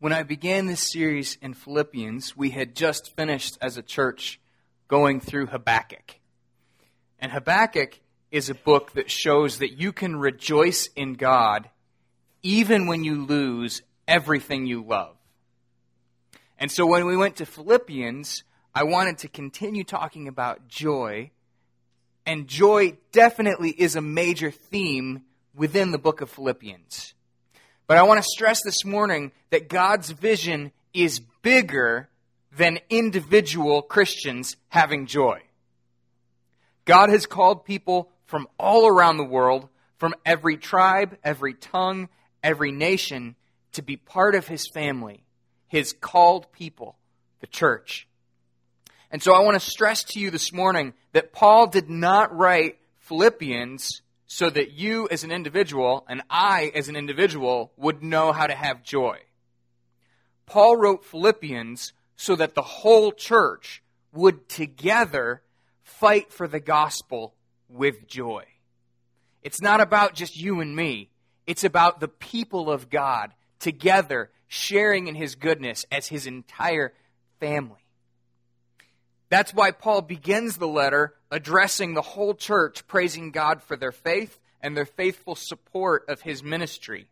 When I began this series in Philippians, we had just finished as a church going through Habakkuk. And Habakkuk is a book that shows that you can rejoice in God even when you lose everything you love. And so when we went to Philippians, I wanted to continue talking about joy. And joy definitely is a major theme within the book of Philippians. But I want to stress this morning that God's vision is bigger than individual Christians having joy. God has called people from all around the world, from every tribe, every tongue, every nation, to be part of his family, his called people, the church. And so I want to stress to you this morning that Paul did not write Philippians so that you as an individual and I as an individual would know how to have joy. Paul wrote Philippians so that the whole church would together fight for the gospel with joy. It's not about just you and me. It's about the people of God together sharing in his goodness as his entire family. That's why Paul begins the letter addressing the whole church, praising God for their faith and their faithful support of his ministry.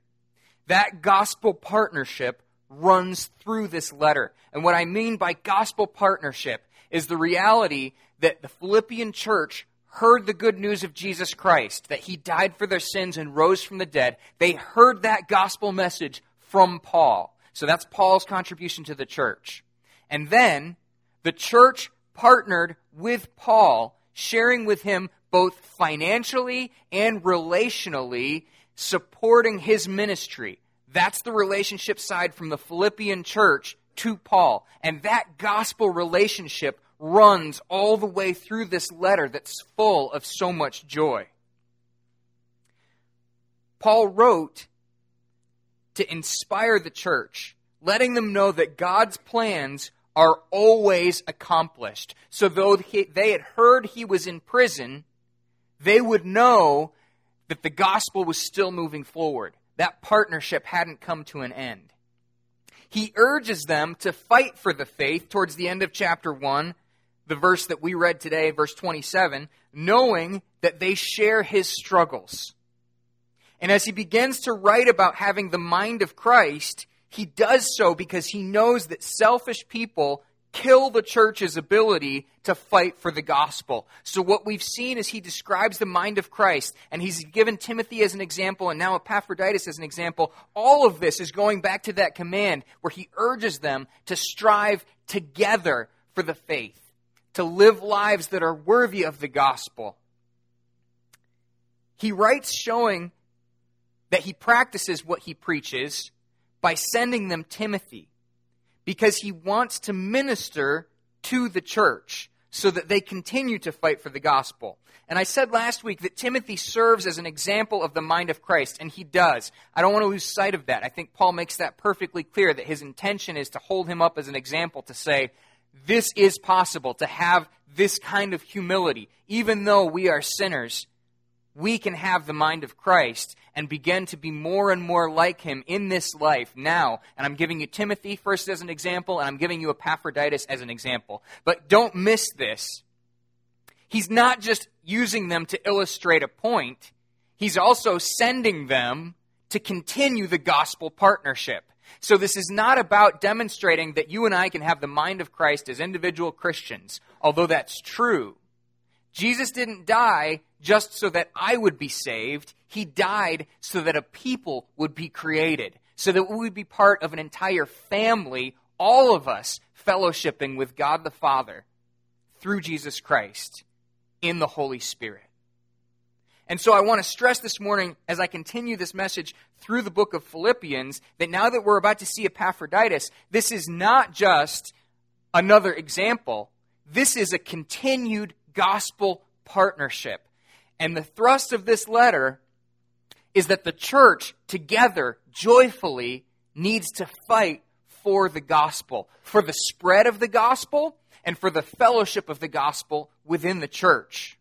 That gospel partnership runs through this letter. And what I mean by gospel partnership is the reality that the Philippian church heard the good news of Jesus Christ, that he died for their sins and rose from the dead. They heard that gospel message from Paul. So that's Paul's contribution to the church. And then the church partnered with Paul, sharing with him both financially and relationally, supporting his ministry. That's the relationship side from the Philippian church to Paul. And that gospel relationship runs all the way through this letter that's full of so much joy. Paul wrote to inspire the church, letting them know that God's plans are always accomplished. So, though they had heard he was in prison, they would know that the gospel was still moving forward. That partnership hadn't come to an end. He urges them to fight for the faith towards the end of chapter 1, the verse that we read today, verse 27, knowing that they share his struggles. And as he begins to write about having the mind of Christ, he does so because he knows that selfish people kill the church's ability to fight for the gospel. So, what we've seen is he describes the mind of Christ, and he's given Timothy as an example, and now Epaphroditus as an example. All of this is going back to that command where he urges them to strive together for the faith, to live lives that are worthy of the gospel. He writes showing that he practices what he preaches by sending them Timothy because he wants to minister to the church so that they continue to fight for the gospel. And I said last week that Timothy serves as an example of the mind of Christ, and he does. I don't want to lose sight of that. I think Paul makes that perfectly clear that his intention is to hold him up as an example to say, this is possible, to have this kind of humility. Even though we are sinners, we can have the mind of Christ and begin to be more and more like him in this life now. And I'm giving you Timothy first as an example, and I'm giving you Epaphroditus as an example. But don't miss this. He's not just using them to illustrate a point, he's also sending them to continue the gospel partnership. So this is not about demonstrating that you and I can have the mind of Christ as individual Christians, although that's true. Jesus didn't die just so that I would be saved. He died so that a people would be created, so that we would be part of an entire family, all of us fellowshipping with God the Father through Jesus Christ in the Holy Spirit. And so I want to stress this morning as I continue this message through the book of Philippians that now that we're about to see Epaphroditus, this is not just another example. This is a continued gospel partnership. And the thrust of this letter is that the church together joyfully needs to fight for the gospel, for the spread of the gospel, and for the fellowship of the gospel within the church.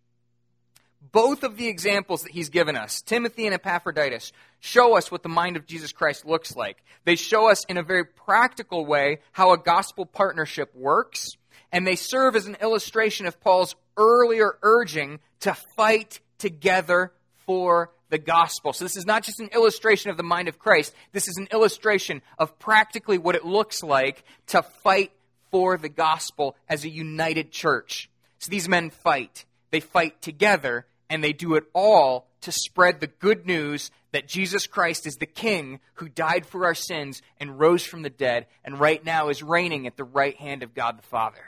Both of the examples that he's given us, Timothy and Epaphroditus, show us what the mind of Jesus Christ looks like. They show us in a very practical way how a gospel partnership works, and they serve as an illustration of Paul's earlier urging to fight together for the gospel. So this is not just an illustration of the mind of Christ. This is an illustration of practically what it looks like to fight for the gospel as a united church. So these men fight. They fight together, and they do it all to spread the good news that Jesus Christ is the King who died for our sins and rose from the dead, and right now is reigning at the right hand of God the Father.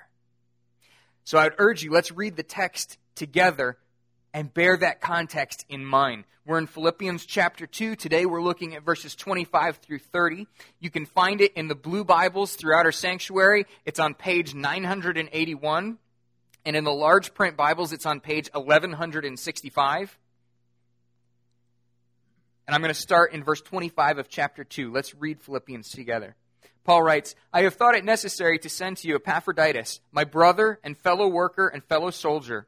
So I would urge you, let's read the text together and bear that context in mind. We're in Philippians chapter 2. Today we're looking at verses 25 through 30. You can find it in the blue Bibles throughout our sanctuary. It's on page 981. And in the large print Bibles, it's on page 1165. And I'm going to start in verse 25 of chapter 2. Let's read Philippians together. Paul writes, I have thought it necessary to send to you Epaphroditus, my brother and fellow worker and fellow soldier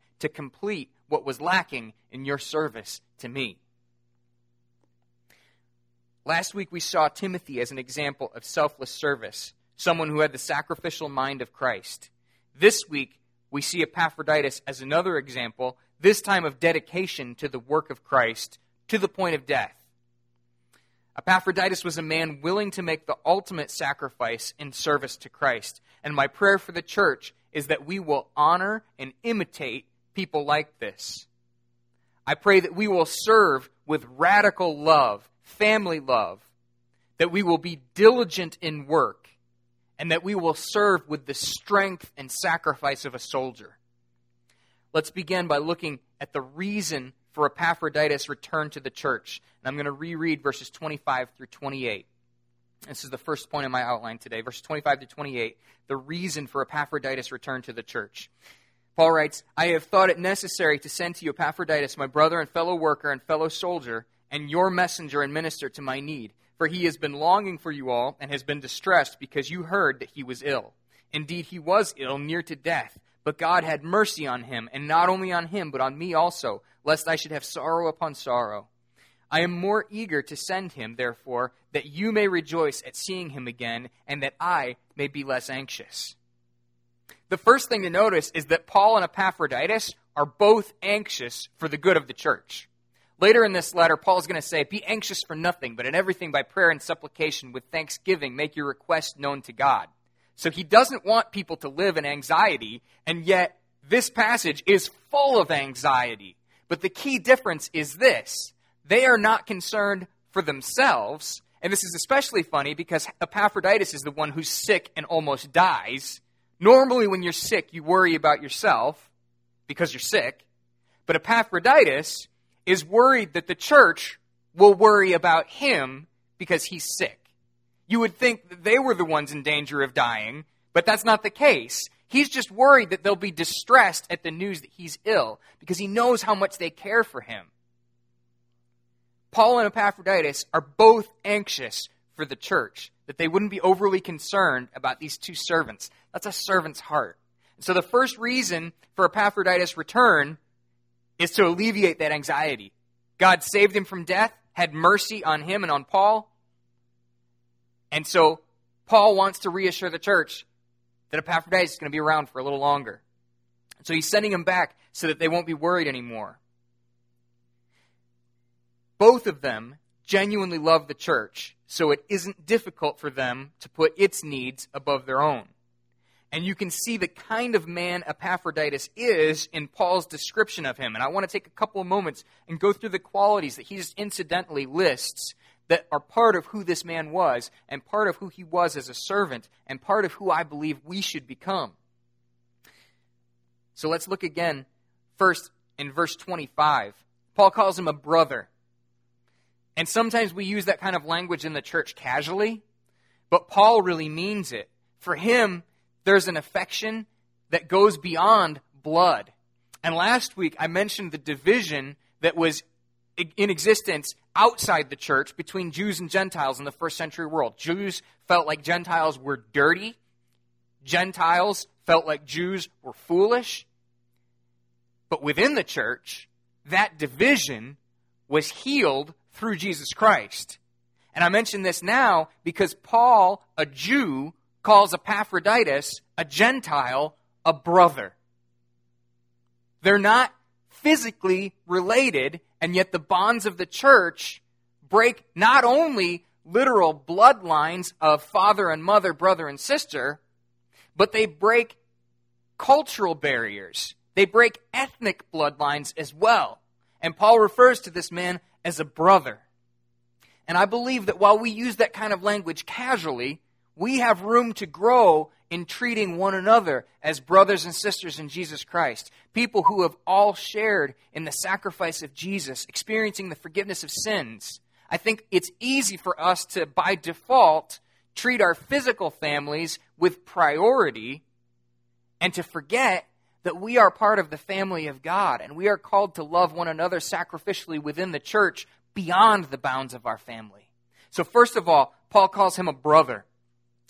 to complete what was lacking in your service to me. Last week we saw Timothy as an example of selfless service, someone who had the sacrificial mind of Christ. This week we see Epaphroditus as another example, this time of dedication to the work of Christ to the point of death. Epaphroditus was a man willing to make the ultimate sacrifice in service to Christ. And my prayer for the church is that we will honor and imitate people like this. I pray that we will serve with radical love, family love, that we will be diligent in work, and that we will serve with the strength and sacrifice of a soldier. Let's begin by looking at the reason for Epaphroditus' return to the church. And I'm going to reread verses 25 through 28. This is the first point in my outline today, verses 25 to 28, the reason for Epaphroditus' return to the church. Paul writes, I have thought it necessary to send to you Epaphroditus, my brother and fellow worker and fellow soldier, and your messenger and minister to my need. For he has been longing for you all and has been distressed because you heard that he was ill. Indeed, he was ill, near to death. But God had mercy on him, and not only on him, but on me also, lest I should have sorrow upon sorrow. I am more eager to send him, therefore, that you may rejoice at seeing him again, and that I may be less anxious. The first thing to notice is that Paul and Epaphroditus are both anxious for the good of the church. Later in this letter, Paul is going to say, Be anxious for nothing, but in everything by prayer and supplication with thanksgiving, make your request known to God. So he doesn't want people to live in anxiety, and yet this passage is full of anxiety. But the key difference is this they are not concerned for themselves, and this is especially funny because Epaphroditus is the one who's sick and almost dies. Normally, when you're sick, you worry about yourself because you're sick. But Epaphroditus is worried that the church will worry about him because he's sick. You would think that they were the ones in danger of dying, but that's not the case. He's just worried that they'll be distressed at the news that he's ill because he knows how much they care for him. Paul and Epaphroditus are both anxious for the church, that they wouldn't be overly concerned about these two servants. That's a servant's heart. So the first reason for Epaphroditus' return is to alleviate that anxiety. God saved him from death, had mercy on him and on Paul. And so Paul wants to reassure the church that Epaphroditus is going to be around for a little longer. So he's sending him back so that they won't be worried anymore. Both of them genuinely love the church, so it isn't difficult for them to put its needs above their own. And you can see the kind of man Epaphroditus is in Paul's description of him. And I want to take a couple of moments and go through the qualities that he just incidentally lists that are part of who this man was, and part of who he was as a servant, and part of who I believe we should become. So let's look again first in verse 25. Paul calls him a brother. And sometimes we use that kind of language in the church casually, but Paul really means it. For him, there's an affection that goes beyond blood. And last week I mentioned the division that was in existence outside the church between Jews and Gentiles in the first century world. Jews felt like Gentiles were dirty. Gentiles felt like Jews were foolish. But within the church, that division was healed through Jesus Christ. And I mention this now because Paul, a Jew, calls Epaphroditus, a Gentile, a brother. They're not physically related, and yet the bonds of the church break not only literal bloodlines of father and mother, brother and sister, but they break cultural barriers. They break ethnic bloodlines as well. And Paul refers to this man as a brother. And I believe that while we use that kind of language casually, we have room to grow in treating one another as brothers and sisters in Jesus Christ. People who have all shared in the sacrifice of Jesus, experiencing the forgiveness of sins. I think it's easy for us to, by default, treat our physical families with priority and to forget that we are part of the family of God and we are called to love one another sacrificially within the church beyond the bounds of our family. So, first of all, Paul calls him a brother.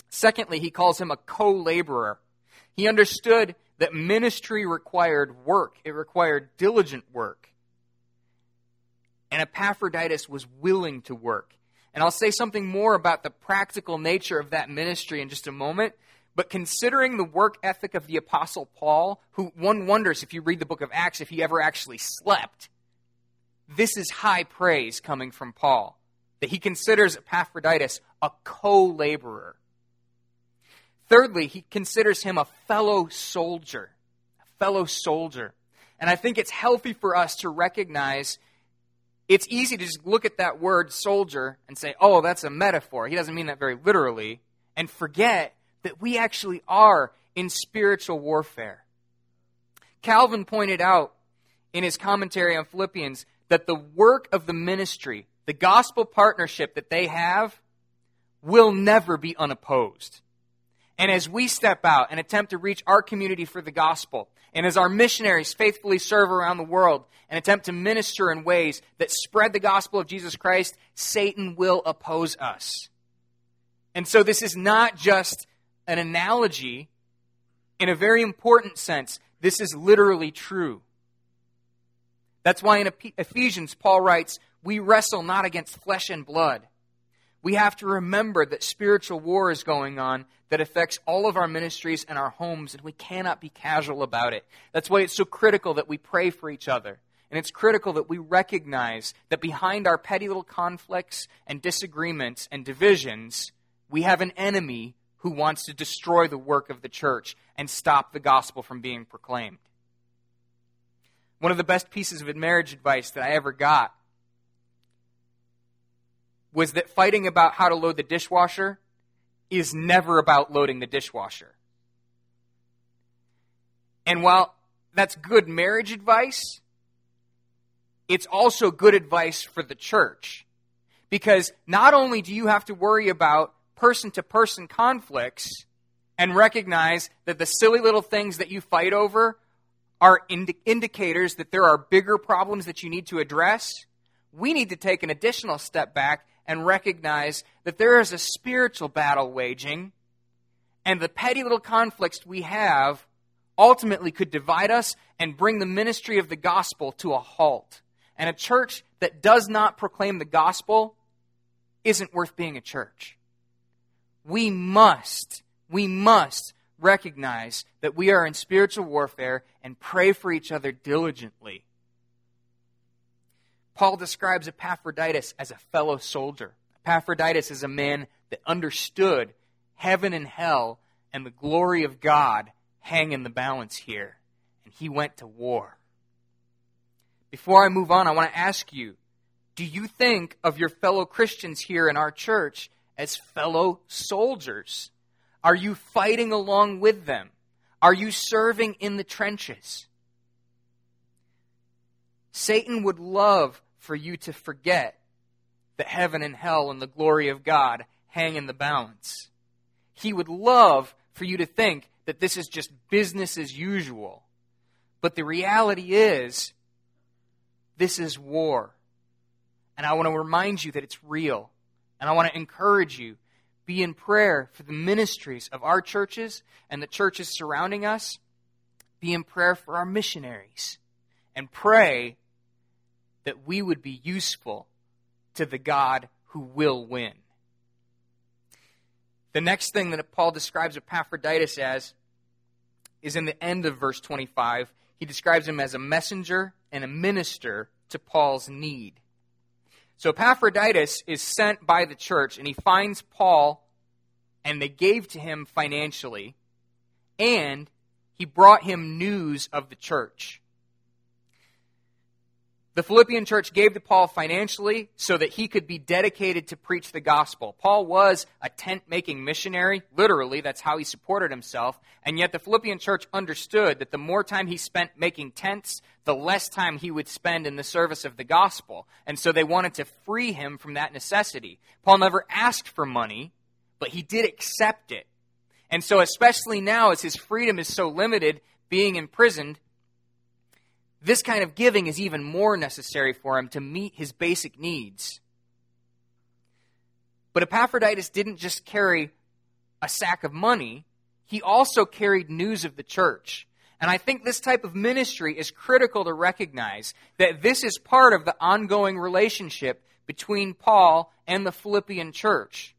Secondly, he calls him a co laborer. He understood that ministry required work, it required diligent work. And Epaphroditus was willing to work. And I'll say something more about the practical nature of that ministry in just a moment. But considering the work ethic of the Apostle Paul, who one wonders if you read the book of Acts if he ever actually slept, this is high praise coming from Paul, that he considers Epaphroditus a co laborer. Thirdly, he considers him a fellow soldier. A fellow soldier. And I think it's healthy for us to recognize it's easy to just look at that word soldier and say, oh, that's a metaphor. He doesn't mean that very literally. And forget that we actually are in spiritual warfare. Calvin pointed out in his commentary on Philippians that the work of the ministry, the gospel partnership that they have, will never be unopposed. And as we step out and attempt to reach our community for the gospel, and as our missionaries faithfully serve around the world and attempt to minister in ways that spread the gospel of Jesus Christ, Satan will oppose us. And so this is not just an analogy in a very important sense. This is literally true. That's why in Ephesians, Paul writes, We wrestle not against flesh and blood we have to remember that spiritual war is going on that affects all of our ministries and our homes, and we cannot be casual about it. That's why it's so critical that we pray for each other. And it's critical that we recognize that behind our petty little conflicts and disagreements and divisions, we have an enemy who wants to destroy the work of the church and stop the gospel from being proclaimed. One of the best pieces of marriage advice that I ever got was that fighting about how to load the dishwasher is never about loading the dishwasher. And while that's good marriage advice, it's also good advice for the church. Because not only do you have to worry about person to person conflicts and recognize that the silly little things that you fight over are indi- indicators that there are bigger problems that you need to address, we need to take an additional step back and recognize that there is a spiritual battle waging, and the petty little conflicts we have ultimately could divide us and bring the ministry of the gospel to a halt. And a church that does not proclaim the gospel isn't worth being a church. We must, we must recognize that we are in spiritual warfare and pray for each other diligently. Paul describes Epaphroditus as a fellow soldier. Epaphroditus is a man that understood heaven and hell and the glory of God hang in the balance here. And he went to war. Before I move on, I want to ask you do you think of your fellow Christians here in our church as fellow soldiers? Are you fighting along with them? Are you serving in the trenches? Satan would love for you to forget that heaven and hell and the glory of God hang in the balance. He would love for you to think that this is just business as usual. But the reality is, this is war. And I want to remind you that it's real. And I want to encourage you be in prayer for the ministries of our churches and the churches surrounding us. Be in prayer for our missionaries. And pray that we would be useful to the God who will win. The next thing that Paul describes Epaphroditus as is in the end of verse 25. He describes him as a messenger and a minister to Paul's need. So Epaphroditus is sent by the church, and he finds Paul, and they gave to him financially, and he brought him news of the church. The Philippian church gave to Paul financially so that he could be dedicated to preach the gospel. Paul was a tent making missionary. Literally, that's how he supported himself. And yet the Philippian church understood that the more time he spent making tents, the less time he would spend in the service of the gospel. And so they wanted to free him from that necessity. Paul never asked for money, but he did accept it. And so, especially now, as his freedom is so limited, being imprisoned, this kind of giving is even more necessary for him to meet his basic needs. But Epaphroditus didn't just carry a sack of money, he also carried news of the church. And I think this type of ministry is critical to recognize that this is part of the ongoing relationship between Paul and the Philippian church.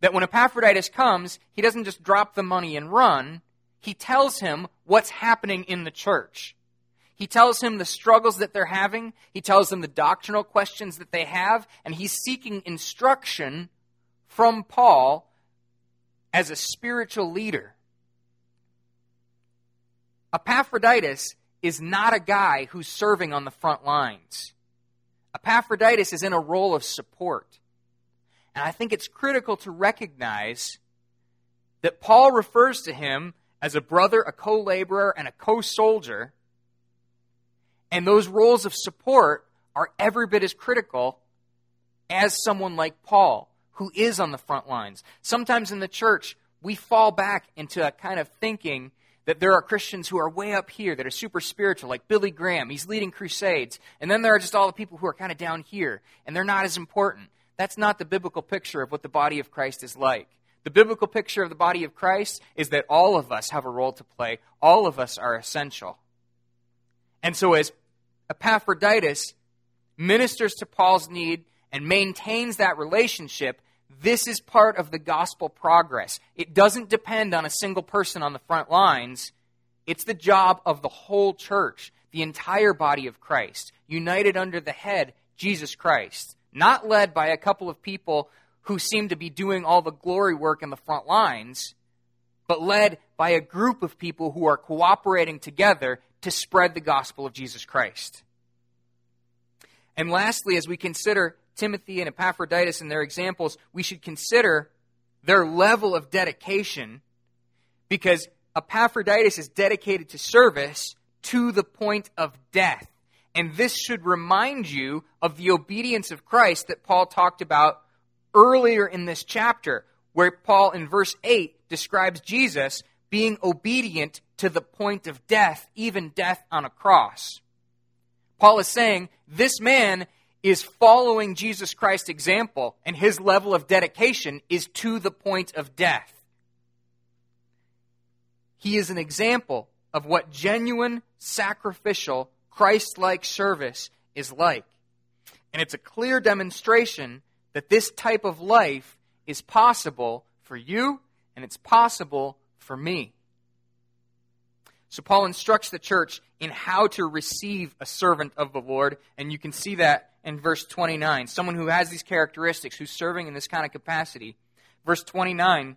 That when Epaphroditus comes, he doesn't just drop the money and run, he tells him what's happening in the church. He tells him the struggles that they're having. He tells them the doctrinal questions that they have. And he's seeking instruction from Paul as a spiritual leader. Epaphroditus is not a guy who's serving on the front lines. Epaphroditus is in a role of support. And I think it's critical to recognize that Paul refers to him as a brother, a co laborer, and a co soldier and those roles of support are every bit as critical as someone like Paul, who is on the front lines. Sometimes in the church, we fall back into a kind of thinking that there are Christians who are way up here that are super spiritual, like Billy Graham. He's leading crusades. And then there are just all the people who are kind of down here, and they're not as important. That's not the biblical picture of what the body of Christ is like. The biblical picture of the body of Christ is that all of us have a role to play, all of us are essential. And so, as Epaphroditus ministers to Paul's need and maintains that relationship, this is part of the gospel progress. It doesn't depend on a single person on the front lines. It's the job of the whole church, the entire body of Christ, united under the head, Jesus Christ, not led by a couple of people who seem to be doing all the glory work in the front lines, but led by a group of people who are cooperating together to spread the gospel of Jesus Christ. And lastly, as we consider Timothy and Epaphroditus and their examples, we should consider their level of dedication because Epaphroditus is dedicated to service to the point of death. And this should remind you of the obedience of Christ that Paul talked about earlier in this chapter, where Paul in verse 8 describes Jesus being obedient to the point of death, even death on a cross. Paul is saying this man is following Jesus Christ's example, and his level of dedication is to the point of death. He is an example of what genuine, sacrificial, Christ like service is like. And it's a clear demonstration that this type of life is possible for you and it's possible for me. So Paul instructs the church in how to receive a servant of the Lord, and you can see that in verse 29. Someone who has these characteristics, who's serving in this kind of capacity. Verse 29,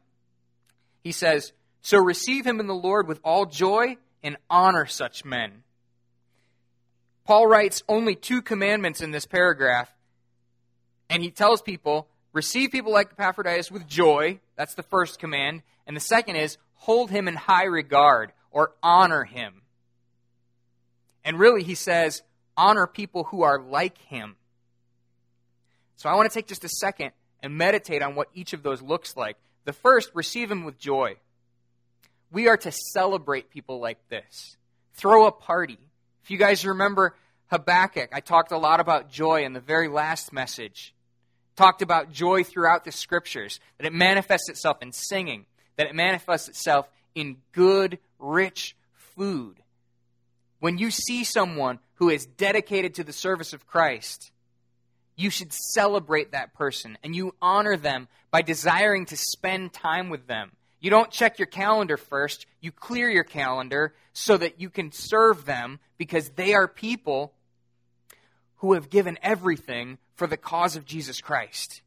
he says, So receive him in the Lord with all joy and honor such men. Paul writes only two commandments in this paragraph, and he tells people, receive people like Epaphroditus with joy. That's the first command. And the second is, hold him in high regard or honor him. And really, he says, honor people who are like him. So I want to take just a second and meditate on what each of those looks like. The first, receive Him with joy. We are to celebrate people like this, throw a party. If you guys remember Habakkuk, I talked a lot about joy in the very last message. Talked about joy throughout the scriptures, that it manifests itself in singing, that it manifests itself in good, rich food. When you see someone who is dedicated to the service of Christ, you should celebrate that person and you honor them by desiring to spend time with them. You don't check your calendar first, you clear your calendar so that you can serve them because they are people who have given everything for the cause of Jesus Christ.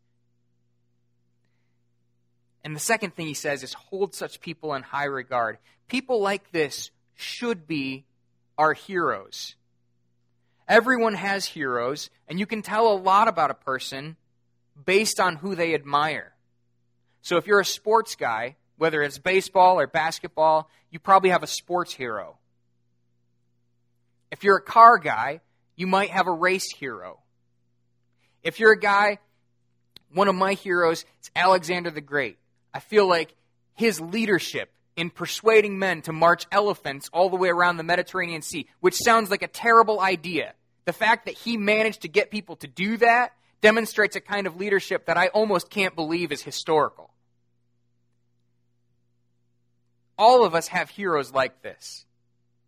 And the second thing he says is hold such people in high regard. People like this should be our heroes. Everyone has heroes, and you can tell a lot about a person based on who they admire. So if you're a sports guy, whether it's baseball or basketball, you probably have a sports hero. If you're a car guy, you might have a race hero. If you're a guy, one of my heroes is Alexander the Great. I feel like his leadership in persuading men to march elephants all the way around the Mediterranean Sea, which sounds like a terrible idea. The fact that he managed to get people to do that demonstrates a kind of leadership that I almost can't believe is historical. All of us have heroes like this.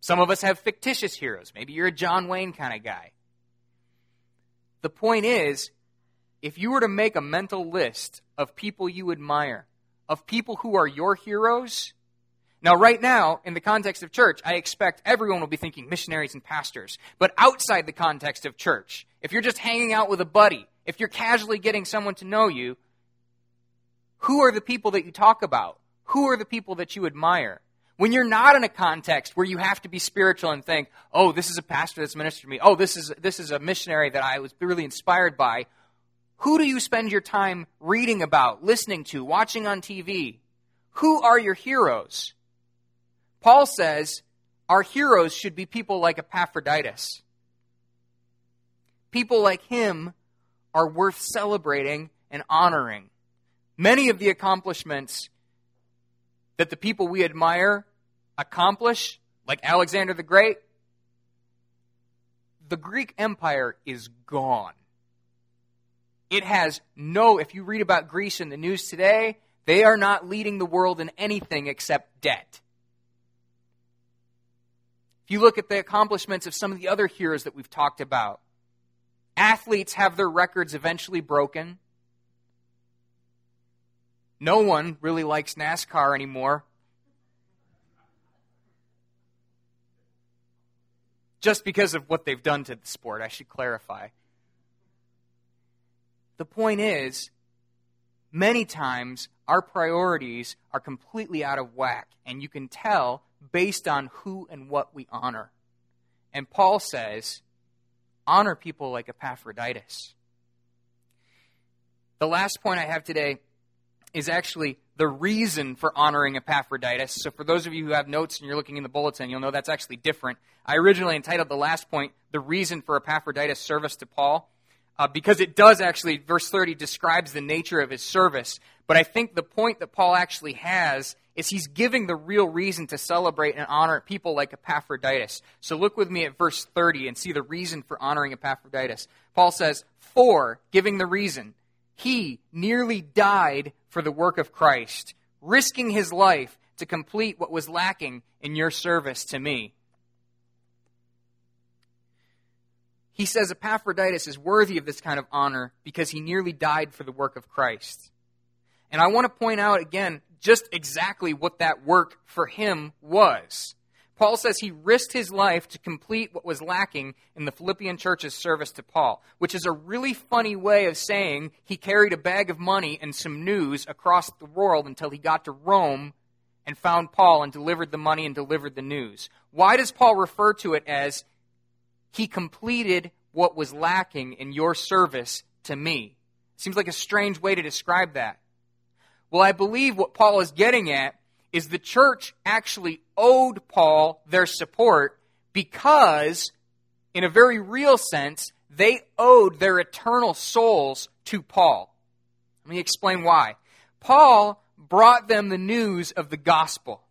Some of us have fictitious heroes. Maybe you're a John Wayne kind of guy. The point is, if you were to make a mental list of people you admire, of people who are your heroes, now, right now, in the context of church, I expect everyone will be thinking missionaries and pastors. But outside the context of church, if you're just hanging out with a buddy, if you're casually getting someone to know you, who are the people that you talk about? Who are the people that you admire? When you're not in a context where you have to be spiritual and think, oh, this is a pastor that's ministered to me. Oh, this is, this is a missionary that I was really inspired by. Who do you spend your time reading about, listening to, watching on TV? Who are your heroes? Paul says our heroes should be people like Epaphroditus. People like him are worth celebrating and honoring. Many of the accomplishments that the people we admire accomplish, like Alexander the Great, the Greek Empire is gone. It has no, if you read about Greece in the news today, they are not leading the world in anything except debt. If you look at the accomplishments of some of the other heroes that we've talked about, athletes have their records eventually broken. No one really likes NASCAR anymore. just because of what they've done to the sport, I should clarify. The point is, many times our priorities are completely out of whack, and you can tell based on who and what we honor. And Paul says, honor people like Epaphroditus. The last point I have today is actually the reason for honoring Epaphroditus. So, for those of you who have notes and you're looking in the bulletin, you'll know that's actually different. I originally entitled the last point, The Reason for Epaphroditus' Service to Paul, uh, because it does actually, verse 30 describes the nature of his service. But I think the point that Paul actually has is he's giving the real reason to celebrate and honor people like Epaphroditus. So, look with me at verse 30 and see the reason for honoring Epaphroditus. Paul says, For, giving the reason, he nearly died for the work of Christ, risking his life to complete what was lacking in your service to me. He says Epaphroditus is worthy of this kind of honor because he nearly died for the work of Christ. And I want to point out again just exactly what that work for him was. Paul says he risked his life to complete what was lacking in the Philippian church's service to Paul, which is a really funny way of saying he carried a bag of money and some news across the world until he got to Rome and found Paul and delivered the money and delivered the news. Why does Paul refer to it as he completed what was lacking in your service to me? Seems like a strange way to describe that. Well, I believe what Paul is getting at is the church actually owed Paul their support because, in a very real sense, they owed their eternal souls to Paul. Let me explain why. Paul brought them the news of the gospel.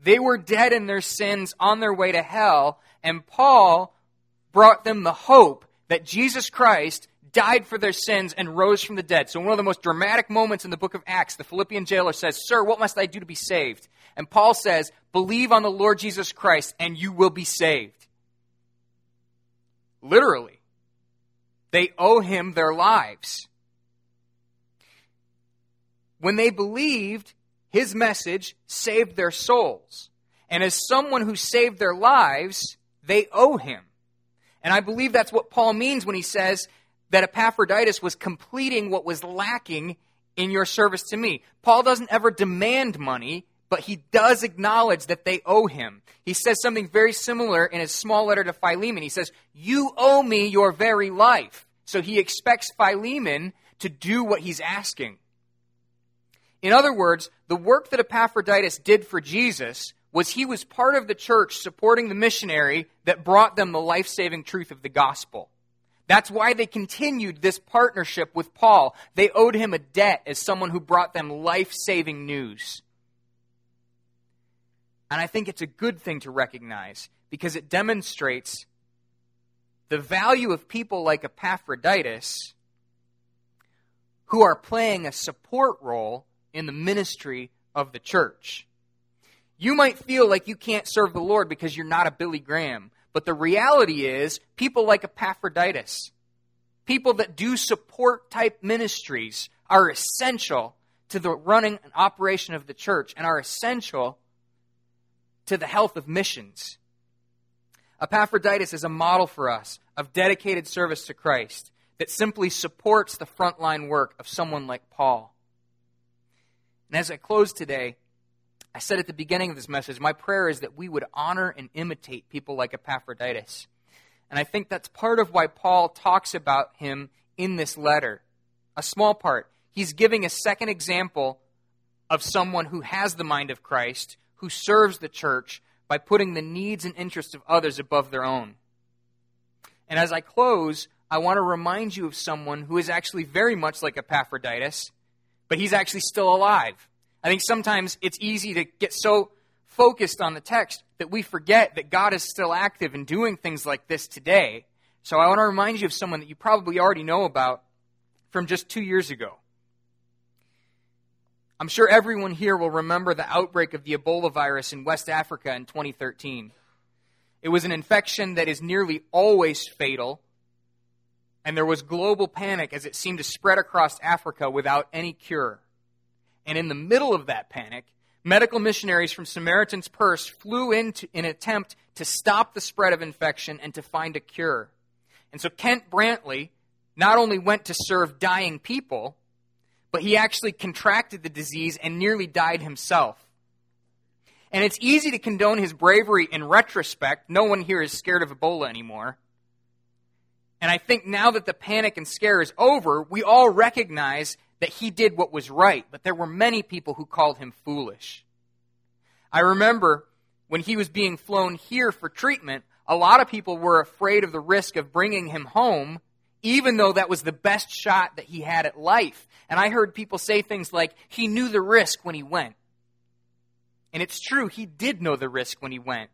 They were dead in their sins on their way to hell, and Paul brought them the hope that Jesus Christ died for their sins and rose from the dead. So, one of the most dramatic moments in the book of Acts, the Philippian jailer says, Sir, what must I do to be saved? And Paul says, Believe on the Lord Jesus Christ, and you will be saved. Literally. They owe him their lives. When they believed, his message saved their souls. And as someone who saved their lives, they owe him. And I believe that's what Paul means when he says that Epaphroditus was completing what was lacking in your service to me. Paul doesn't ever demand money, but he does acknowledge that they owe him. He says something very similar in his small letter to Philemon. He says, You owe me your very life. So he expects Philemon to do what he's asking. In other words, the work that Epaphroditus did for Jesus was he was part of the church supporting the missionary that brought them the life saving truth of the gospel. That's why they continued this partnership with Paul. They owed him a debt as someone who brought them life saving news. And I think it's a good thing to recognize because it demonstrates the value of people like Epaphroditus who are playing a support role in the ministry of the church. You might feel like you can't serve the Lord because you're not a Billy Graham. But the reality is, people like Epaphroditus, people that do support type ministries, are essential to the running and operation of the church and are essential to the health of missions. Epaphroditus is a model for us of dedicated service to Christ that simply supports the frontline work of someone like Paul. And as I close today, I said at the beginning of this message, my prayer is that we would honor and imitate people like Epaphroditus. And I think that's part of why Paul talks about him in this letter. A small part. He's giving a second example of someone who has the mind of Christ, who serves the church by putting the needs and interests of others above their own. And as I close, I want to remind you of someone who is actually very much like Epaphroditus, but he's actually still alive. I think sometimes it's easy to get so focused on the text that we forget that God is still active and doing things like this today. So I want to remind you of someone that you probably already know about from just two years ago. I'm sure everyone here will remember the outbreak of the Ebola virus in West Africa in 2013. It was an infection that is nearly always fatal, and there was global panic as it seemed to spread across Africa without any cure. And in the middle of that panic, medical missionaries from Samaritan's Purse flew in to, in an attempt to stop the spread of infection and to find a cure. And so Kent Brantly not only went to serve dying people, but he actually contracted the disease and nearly died himself. And it's easy to condone his bravery in retrospect. No one here is scared of Ebola anymore. And I think now that the panic and scare is over, we all recognize that he did what was right, but there were many people who called him foolish. I remember when he was being flown here for treatment, a lot of people were afraid of the risk of bringing him home, even though that was the best shot that he had at life. And I heard people say things like, he knew the risk when he went. And it's true, he did know the risk when he went.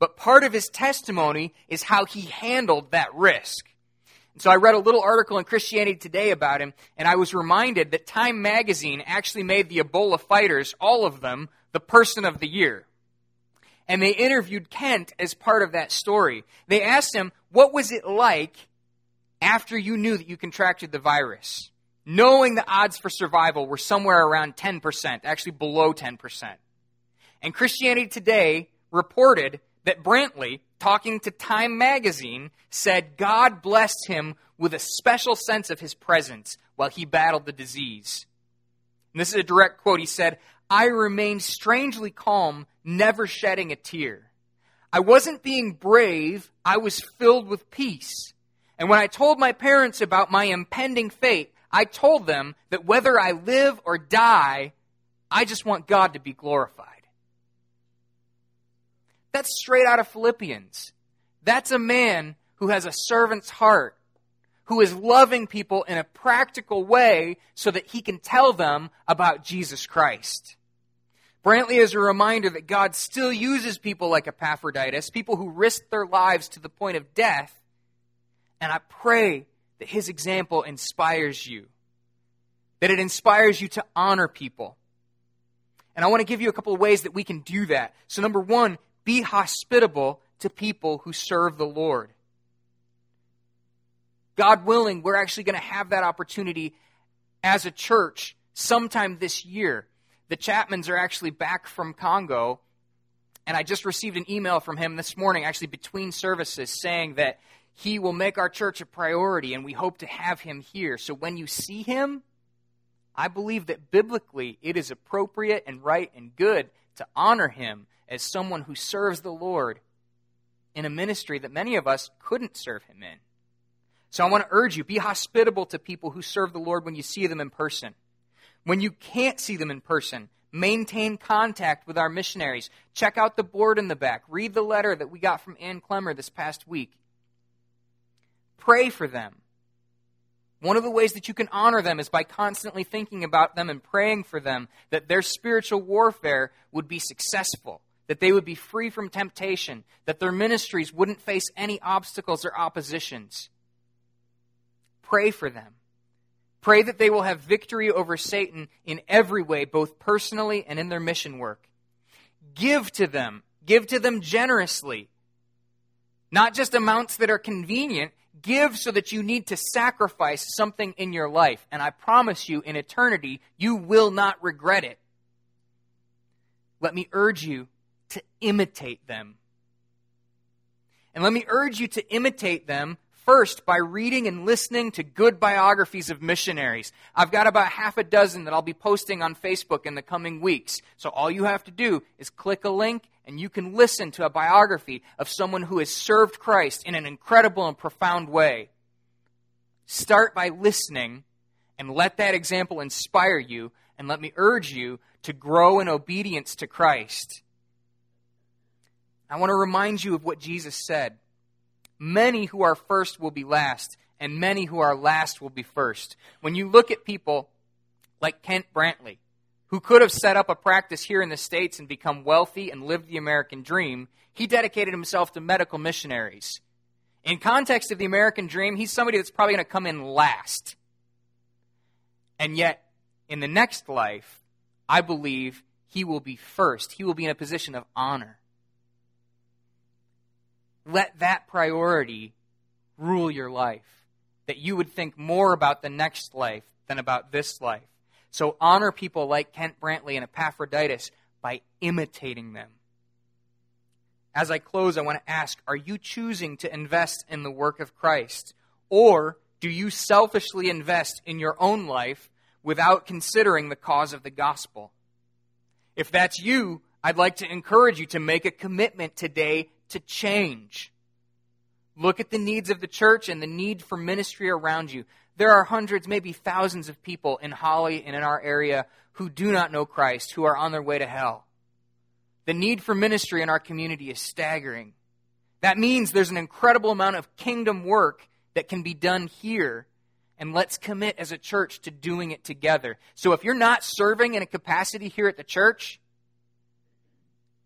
But part of his testimony is how he handled that risk. And so I read a little article in Christianity Today about him, and I was reminded that Time magazine actually made the Ebola fighters, all of them, the person of the year. And they interviewed Kent as part of that story. They asked him, What was it like after you knew that you contracted the virus? Knowing the odds for survival were somewhere around 10%, actually below 10%. And Christianity Today reported that Brantly, talking to Time magazine, said God blessed him with a special sense of his presence while he battled the disease. And this is a direct quote. He said, I remained strangely calm, never shedding a tear. I wasn't being brave, I was filled with peace. And when I told my parents about my impending fate, I told them that whether I live or die, I just want God to be glorified. That's straight out of Philippians. That's a man who has a servant's heart who is loving people in a practical way so that he can tell them about Jesus Christ. Brantly is a reminder that God still uses people like Epaphroditus, people who risk their lives to the point of death. And I pray that his example inspires you, that it inspires you to honor people. And I want to give you a couple of ways that we can do that. So, number one, be hospitable to people who serve the Lord. God willing, we're actually going to have that opportunity as a church sometime this year. The Chapmans are actually back from Congo, and I just received an email from him this morning, actually between services, saying that he will make our church a priority, and we hope to have him here. So when you see him, I believe that biblically it is appropriate and right and good to honor him as someone who serves the Lord in a ministry that many of us couldn't serve him in. So I want to urge you be hospitable to people who serve the Lord when you see them in person. When you can't see them in person, maintain contact with our missionaries. Check out the board in the back. Read the letter that we got from Ann Clemmer this past week. Pray for them. One of the ways that you can honor them is by constantly thinking about them and praying for them that their spiritual warfare would be successful, that they would be free from temptation, that their ministries wouldn't face any obstacles or oppositions. Pray for them. Pray that they will have victory over Satan in every way, both personally and in their mission work. Give to them. Give to them generously. Not just amounts that are convenient. Give so that you need to sacrifice something in your life. And I promise you, in eternity, you will not regret it. Let me urge you to imitate them. And let me urge you to imitate them First, by reading and listening to good biographies of missionaries. I've got about half a dozen that I'll be posting on Facebook in the coming weeks. So all you have to do is click a link and you can listen to a biography of someone who has served Christ in an incredible and profound way. Start by listening and let that example inspire you and let me urge you to grow in obedience to Christ. I want to remind you of what Jesus said. Many who are first will be last, and many who are last will be first. When you look at people like Kent Brantly, who could have set up a practice here in the States and become wealthy and live the American dream, he dedicated himself to medical missionaries. In context of the American dream, he's somebody that's probably going to come in last. And yet, in the next life, I believe he will be first. He will be in a position of honor let that priority rule your life. That you would think more about the next life than about this life. So honor people like Kent Brantly and Epaphroditus by imitating them. As I close, I want to ask Are you choosing to invest in the work of Christ? Or do you selfishly invest in your own life without considering the cause of the gospel? If that's you, I'd like to encourage you to make a commitment today to change. Look at the needs of the church and the need for ministry around you. There are hundreds, maybe thousands of people in Holly and in our area who do not know Christ, who are on their way to hell. The need for ministry in our community is staggering. That means there's an incredible amount of kingdom work that can be done here. And let's commit as a church to doing it together. So if you're not serving in a capacity here at the church,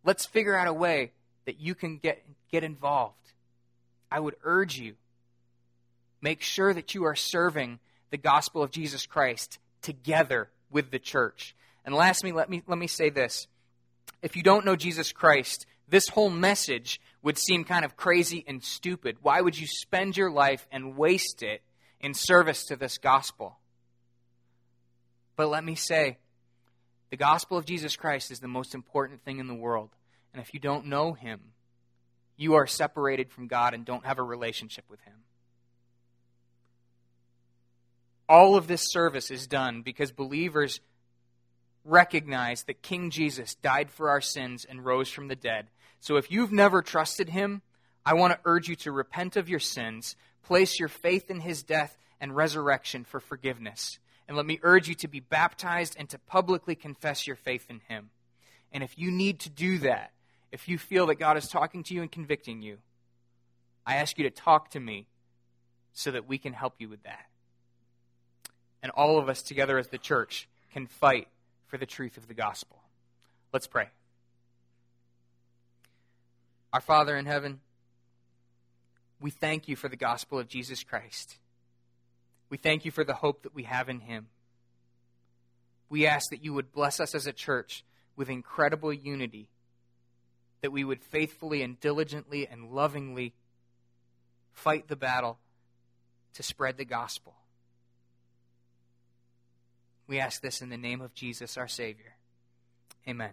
let's figure out a way that you can get, get involved. I would urge you, make sure that you are serving the gospel of Jesus Christ together with the church. And lastly, let me, let me say this. If you don't know Jesus Christ, this whole message would seem kind of crazy and stupid. Why would you spend your life and waste it in service to this gospel? But let me say, the gospel of Jesus Christ is the most important thing in the world. And if you don't know him, you are separated from God and don't have a relationship with him. All of this service is done because believers recognize that King Jesus died for our sins and rose from the dead. So if you've never trusted him, I want to urge you to repent of your sins, place your faith in his death and resurrection for forgiveness. And let me urge you to be baptized and to publicly confess your faith in him. And if you need to do that, if you feel that God is talking to you and convicting you, I ask you to talk to me so that we can help you with that. And all of us together as the church can fight for the truth of the gospel. Let's pray. Our Father in heaven, we thank you for the gospel of Jesus Christ. We thank you for the hope that we have in him. We ask that you would bless us as a church with incredible unity, that we would faithfully and diligently and lovingly fight the battle to spread the gospel. We ask this in the name of Jesus, our Savior. Amen.